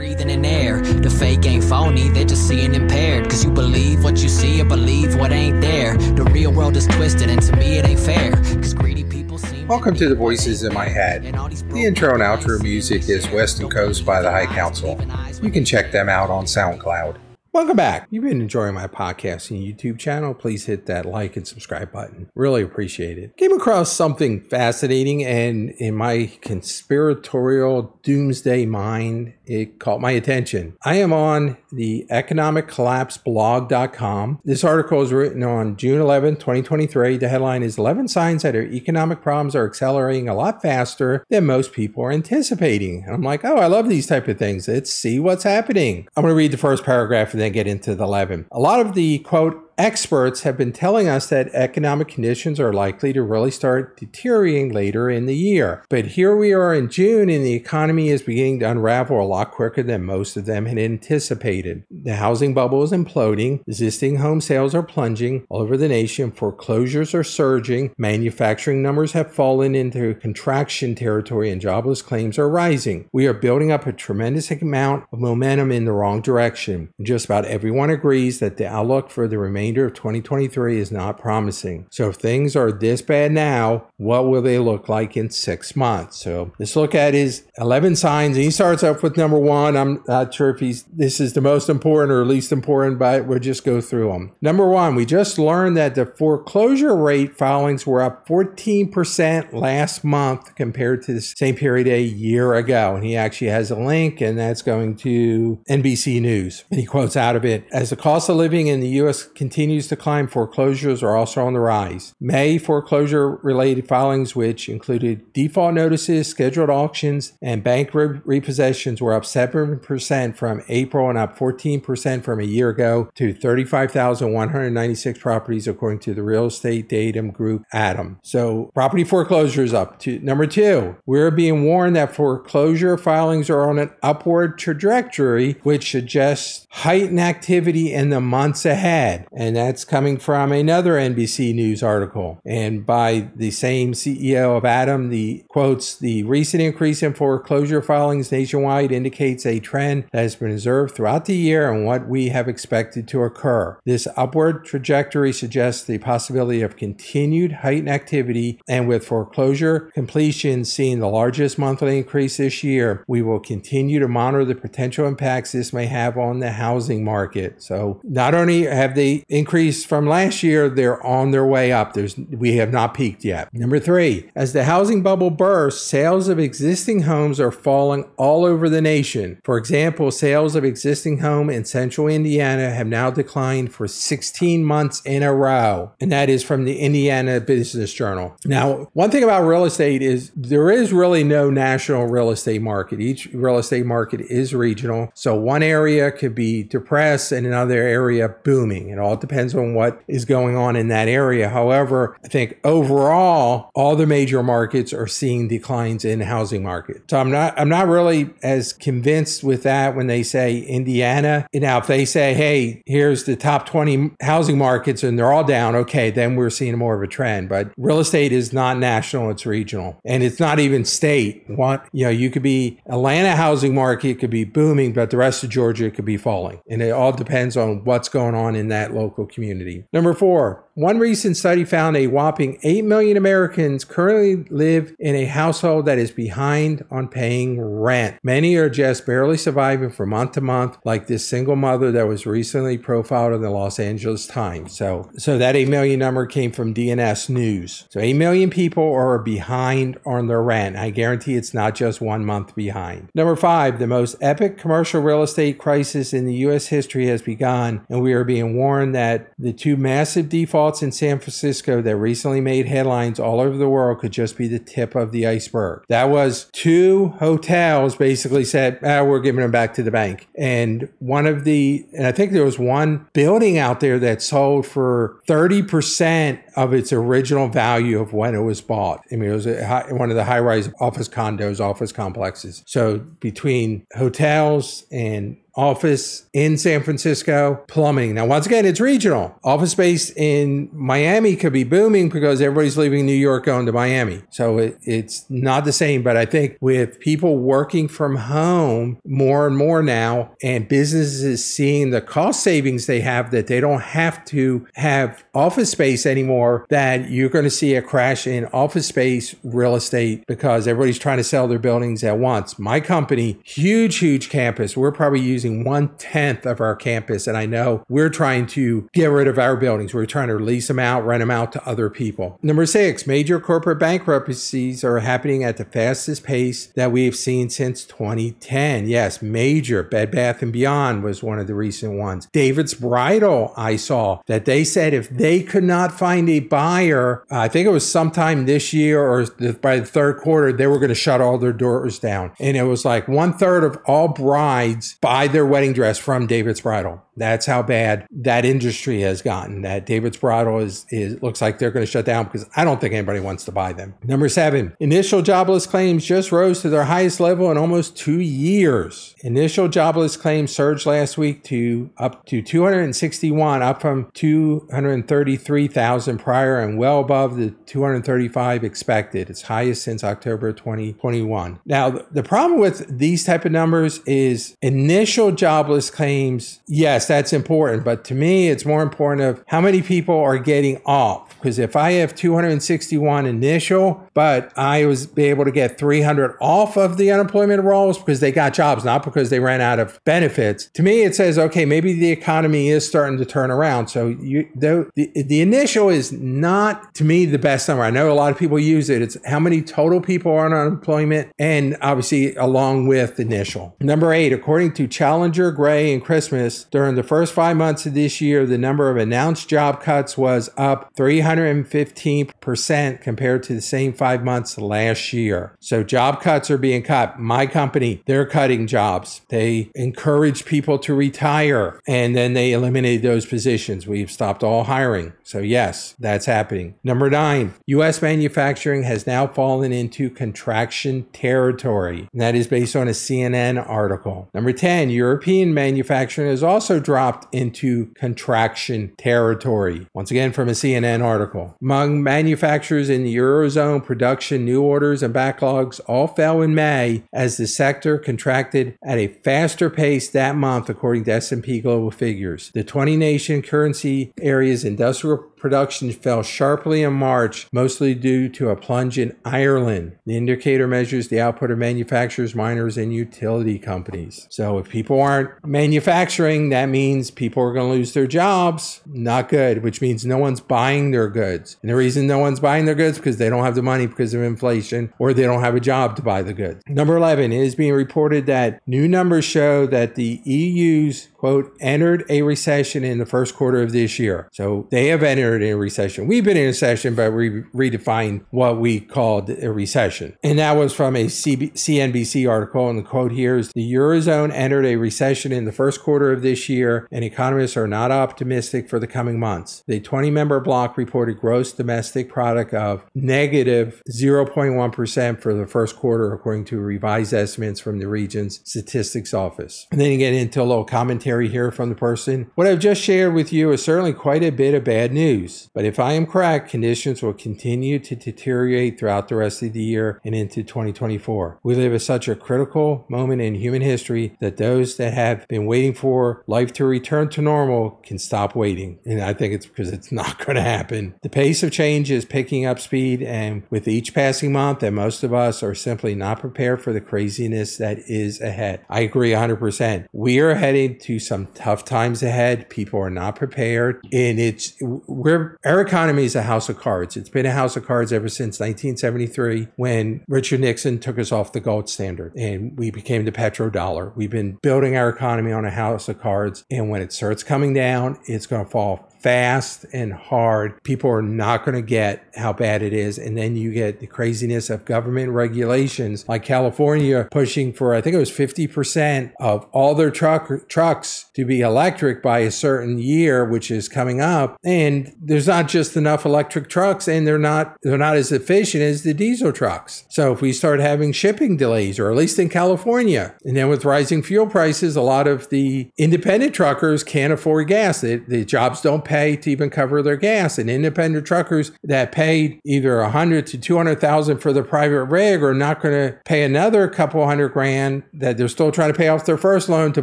breathing in air. The fake ain't phony, they're just seeing impaired. Cause you believe what you see or believe what ain't there. The real world is twisted, and to me it ain't fair. Cause greedy people seem. Welcome to the Voices in My Head. The intro and outro music is Western Coast by the High Council. You can check them out on SoundCloud. Welcome back. You've been enjoying my podcast and YouTube channel. Please hit that like and subscribe button. Really appreciate it. Came across something fascinating, and in my conspiratorial doomsday mind, it caught my attention. I am on the economiccollapseblog.com. This article is written on June 11, 2023. The headline is 11 signs that our economic problems are accelerating a lot faster than most people are anticipating. And I'm like, oh, I love these type of things. Let's see what's happening. I'm going to read the first paragraph and then get into the 11. A lot of the quote experts have been telling us that economic conditions are likely to really start deteriorating later in the year. But here we are in June, and the economy is beginning to unravel a lot quicker than most of them had anticipated. The housing bubble is imploding, existing home sales are plunging all over the nation, foreclosures are surging, manufacturing numbers have fallen into contraction territory, and jobless claims are rising. We are building up a tremendous amount of momentum in the wrong direction. Just about everyone agrees that the outlook for the remainder remainder of 2023 is not promising. So if things are this bad now, what will they look like in six months? So let's look at his 11 signs. And he starts off with number one. I'm not sure if he's this is the most important or least important, but we'll just go through them. Number one, we just learned that the foreclosure rate filings were up 14% last month compared to the same period a year ago. And he actually has a link, and that's going to NBC News. And he quotes out of it as the cost of living in the U.S. continues continues to climb, foreclosures are also on the rise. May foreclosure related filings, which included default notices, scheduled auctions, and bank re- repossessions, were up 7% from April and up 14% from a year ago to 35,196 properties, according to the real estate datum group ATTOM. So, property foreclosure is up. To, number two, we're being warned that foreclosure filings are on an upward trajectory, which suggests heightened activity in the months ahead. And that's coming from another NBC News article. And by the same CEO of ATTOM, the quotes the recent increase in foreclosure filings nationwide indicates a trend that has been observed throughout the year and what we have expected to occur. This upward trajectory suggests the possibility of continued heightened activity, and with foreclosure completions seeing the largest monthly increase this year, we will continue to monitor the potential impacts this may have on the housing market. So, not only have they increase from last year, they're on their way up. There's we have not peaked yet. Number three, as the housing bubble bursts, sales of existing homes are falling all over the nation. For example, sales of existing home in central Indiana have now declined for 16 months in a row, and that is from the Indiana Business Journal. Now, one thing about real estate is there is really no national real estate market. Each real estate market is regional. So one area could be depressed and another area booming. It all depends depends on what is going on in that area. However, I think overall, all the major markets are seeing declines in housing market. So I'm not I'm not really as convinced with that when they say Indiana. Now, if they say, hey, here's the top 20 housing markets and they're all down, okay, then we're seeing more of a trend. But real estate is not national, it's regional. And it's not even state. What you know, you could be Atlanta housing market could be booming, but the rest of Georgia could be falling. And it all depends on what's going on in that local local community. Number four, one recent study found a whopping 8 million Americans currently live in a household that is behind on paying rent. Many are just barely surviving from month to month, like this single mother that was recently profiled in the Los Angeles Times. So, so that 8 million number came from DNS News. So 8 million people are behind on their rent. I guarantee it's not just one month behind. Number five, the most epic commercial real estate crisis in the U.S. history has begun, and we are being warned that the two massive defaults in San Francisco that recently made headlines all over the world could just be the tip of the iceberg. That was two hotels basically said, ah, we're giving them back to the bank. And one of the, and I think there was one building out there that sold for 30% of its original value of when it was bought. I mean, it was high, one of the high rise office condos, office complexes. So between hotels and office in San Francisco plummeting. Now, once again, it's regional. Office space in Miami could be booming because everybody's leaving New York going to Miami. So it, it's not the same. But I think with people working from home more and more now and businesses seeing the cost savings they have that they don't have to have office space anymore, that you're going to see a crash in office space real estate because everybody's trying to sell their buildings at once. My company, huge, huge campus. We're probably using one tenth of our campus. And I know we're trying to get rid of our buildings. We're trying to lease them out, rent them out to other people. Number six, major corporate bankruptcies are happening at the fastest pace that we've seen since 2010. Yes, major. Bed Bath and Beyond was one of the recent ones. David's Bridal, I saw that they said if they could not find a buyer, I think it was sometime this year or by the third quarter, they were going to shut all their doors down. And it was like one third of all brides buy their wedding dress from David's Bridal. That's how bad that industry has gotten. That David's Bridal is, is looks like they're going to shut down because I don't think anybody wants to buy them. Number seven, initial jobless claims just rose to their highest level in almost two years. Initial jobless claims surged last week to up to 261, up from 233,000 prior, and well above the 235 expected. Its highest since October 2021. Now, the problem with these type of numbers is initial jobless claims. Yes, that's important. But to me, it's more important of how many people are getting off. Because if I have 261 initial, but I was able to get 300 off of the unemployment rolls because they got jobs, not because they ran out of benefits. To me, it says, okay, maybe the economy is starting to turn around. So you, the, the, the initial is not to me the best number. I know a lot of people use it. It's how many total people are on unemployment and obviously along with initial. Number eight, according to Challenger, Gray, and Christmas, during the first five months of this year, the number of announced job cuts was up 315% compared to the same five months last year. So job cuts are being cut. My company, they're cutting jobs. They encourage people to retire and then they eliminated those positions. We've stopped all hiring. So, yes, that's happening. Number nine, U.S. manufacturing has now fallen into contraction territory. That is based on a CNN article. Number 10, European manufacturing has also dropped into contraction territory. Once again, from a CNN article. Among manufacturers in the Eurozone, production, new orders, and backlogs all fell in May as the sector contracted at a faster pace that month, according to S&P Global figures. The 20 nation currency area's industrial production fell sharply in March, mostly due to a plunge in Ireland. The indicator measures the output of manufacturers, miners, and utility companies. So if people aren't manufacturing, that means people are going to lose their jobs. Not good, which means no one's buying their goods. And the reason no one's buying their goods is because they don't have the money because of inflation or they don't have a job to buy the goods. Number 11, it is being reported that new numbers show that the EU's quote, entered a recession in the first quarter of this year. So they have entered a recession. We've been in a recession, but we redefined what we called a recession. And that was from a CB- CNBC article. And the quote here is the Eurozone entered a recession in the first quarter of this year, and economists are not optimistic for the coming months. The 20 member bloc reported gross domestic product of negative 0.1 for the first quarter, according to revised estimates from the region's statistics office. And then you get into a little commentary here from the person. What I've just shared with you is certainly quite a bit of bad news, but if I am correct, conditions will continue to deteriorate throughout the rest of the year and into 2024. We live at such a critical moment in human history that those that have been waiting for life to return to normal can stop waiting. And I think it's because it's not going to happen. The pace of change is picking up speed, and with each passing month, that most of us are simply not prepared for the craziness that is ahead. I agree 100%. We are heading to some tough times ahead. People are not prepared. And it's, we're, our economy is a house of cards. It's been a house of cards ever since 1973 when Richard Nixon took us off the gold standard and we became the petrodollar. We've been building our economy on a house of cards. And when it starts coming down, it's going to fall fast and hard, people are not going to get how bad it is. And then you get the craziness of government regulations like California pushing for, I think it was 50% of all their truck trucks to be electric by a certain year, which is coming up. And there's not just enough electric trucks and they're not, they're not as efficient as the diesel trucks. So if we start having shipping delays, or at least in California, and then with rising fuel prices, a lot of the independent truckers can't afford gas. The, the jobs don't pay to even cover their gas. And independent truckers that paid either a hundred to two hundred thousand for the private rig are not going to pay another couple hundred grand that they're still trying to pay off their first loan to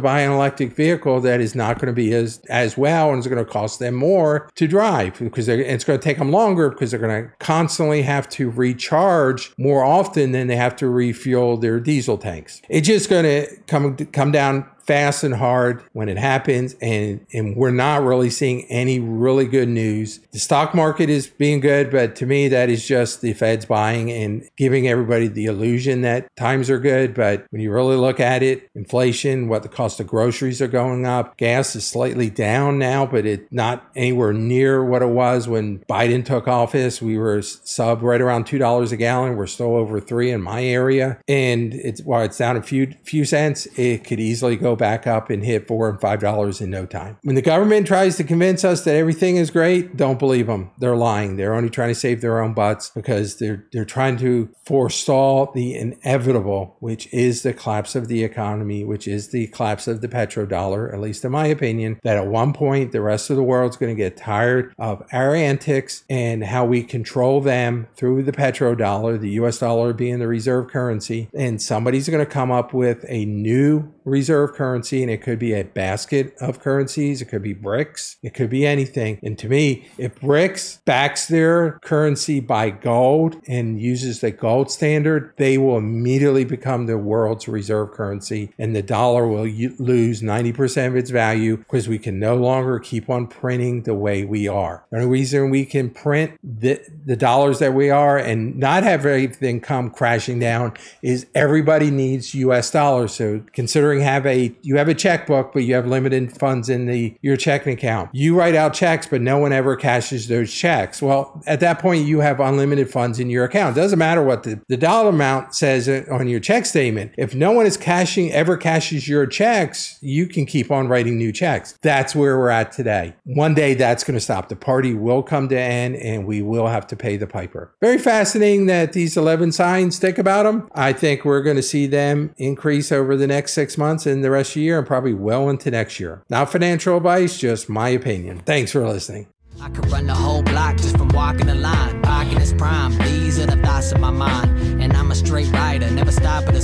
buy an electric vehicle that is not going to be as as well and is going to cost them more to drive because it's going to take them longer because they're going to constantly have to recharge more often than they have to refuel their diesel tanks. It's just going to come come down fast and hard when it happens and and we're not really seeing any really good news. The stock market is being good but to me that is just the feds buying and giving everybody the illusion that times are good. But when you really look at it inflation what the cost of groceries are going up gas is slightly down now but it's not anywhere near what it was when biden took office. We were sub right around two dollars a gallon. We're still over three in my area. And it's while it's down a few few cents it could easily go back up and hit four and five dollars in no time. When the government tries to convince us that everything is great, don't believe them. They're lying. They're only trying to save their own butts because they're they're trying to forestall the inevitable, which is the collapse of the economy, which is the collapse of the petrodollar, at least in my opinion, that at one point the rest of the world's going to get tired of our antics and how we control them through the petrodollar, the US dollar being the reserve currency, and somebody's going to come up with a new reserve currency and it could be a basket of currencies. It could be BRICS. It could be anything. And to me, if BRICS backs their currency by gold and uses the gold standard, they will immediately become the world's reserve currency and the dollar will lose 90% of its value because we can no longer keep on printing the way we are. The only reason we can print the, the dollars that we are and not have everything come crashing down is everybody needs US dollars. So considering have a you have a checkbook, but you have limited funds in the your checking account. You write out checks, but no one ever cashes those checks. Well, at that point, you have unlimited funds in your account. It doesn't matter what the, the dollar amount says on your check statement. If no one is cashing ever cashes your checks, you can keep on writing new checks. That's where we're at today. One day that's going to stop. The party will come to an end and we will have to pay the piper. Very fascinating that these 11 signs think about them. I think we're going to see them increase over the next six months and the rest of the year and probably well into next year. Not financial advice, just my opinion. Thanks for listening. I could run the whole block just from walking the line. Parking is prime, these are the thoughts of my mind. And I'm a straight rider, never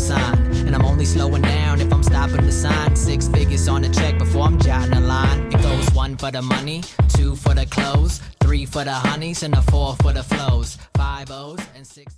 sign. And I'm only slowing down if I'm stopping the sign. Six figures on check before I'm jotting a line. It goes one for the money, two for the clothes, three for the honeys, and a four for the flows. Five O's and six.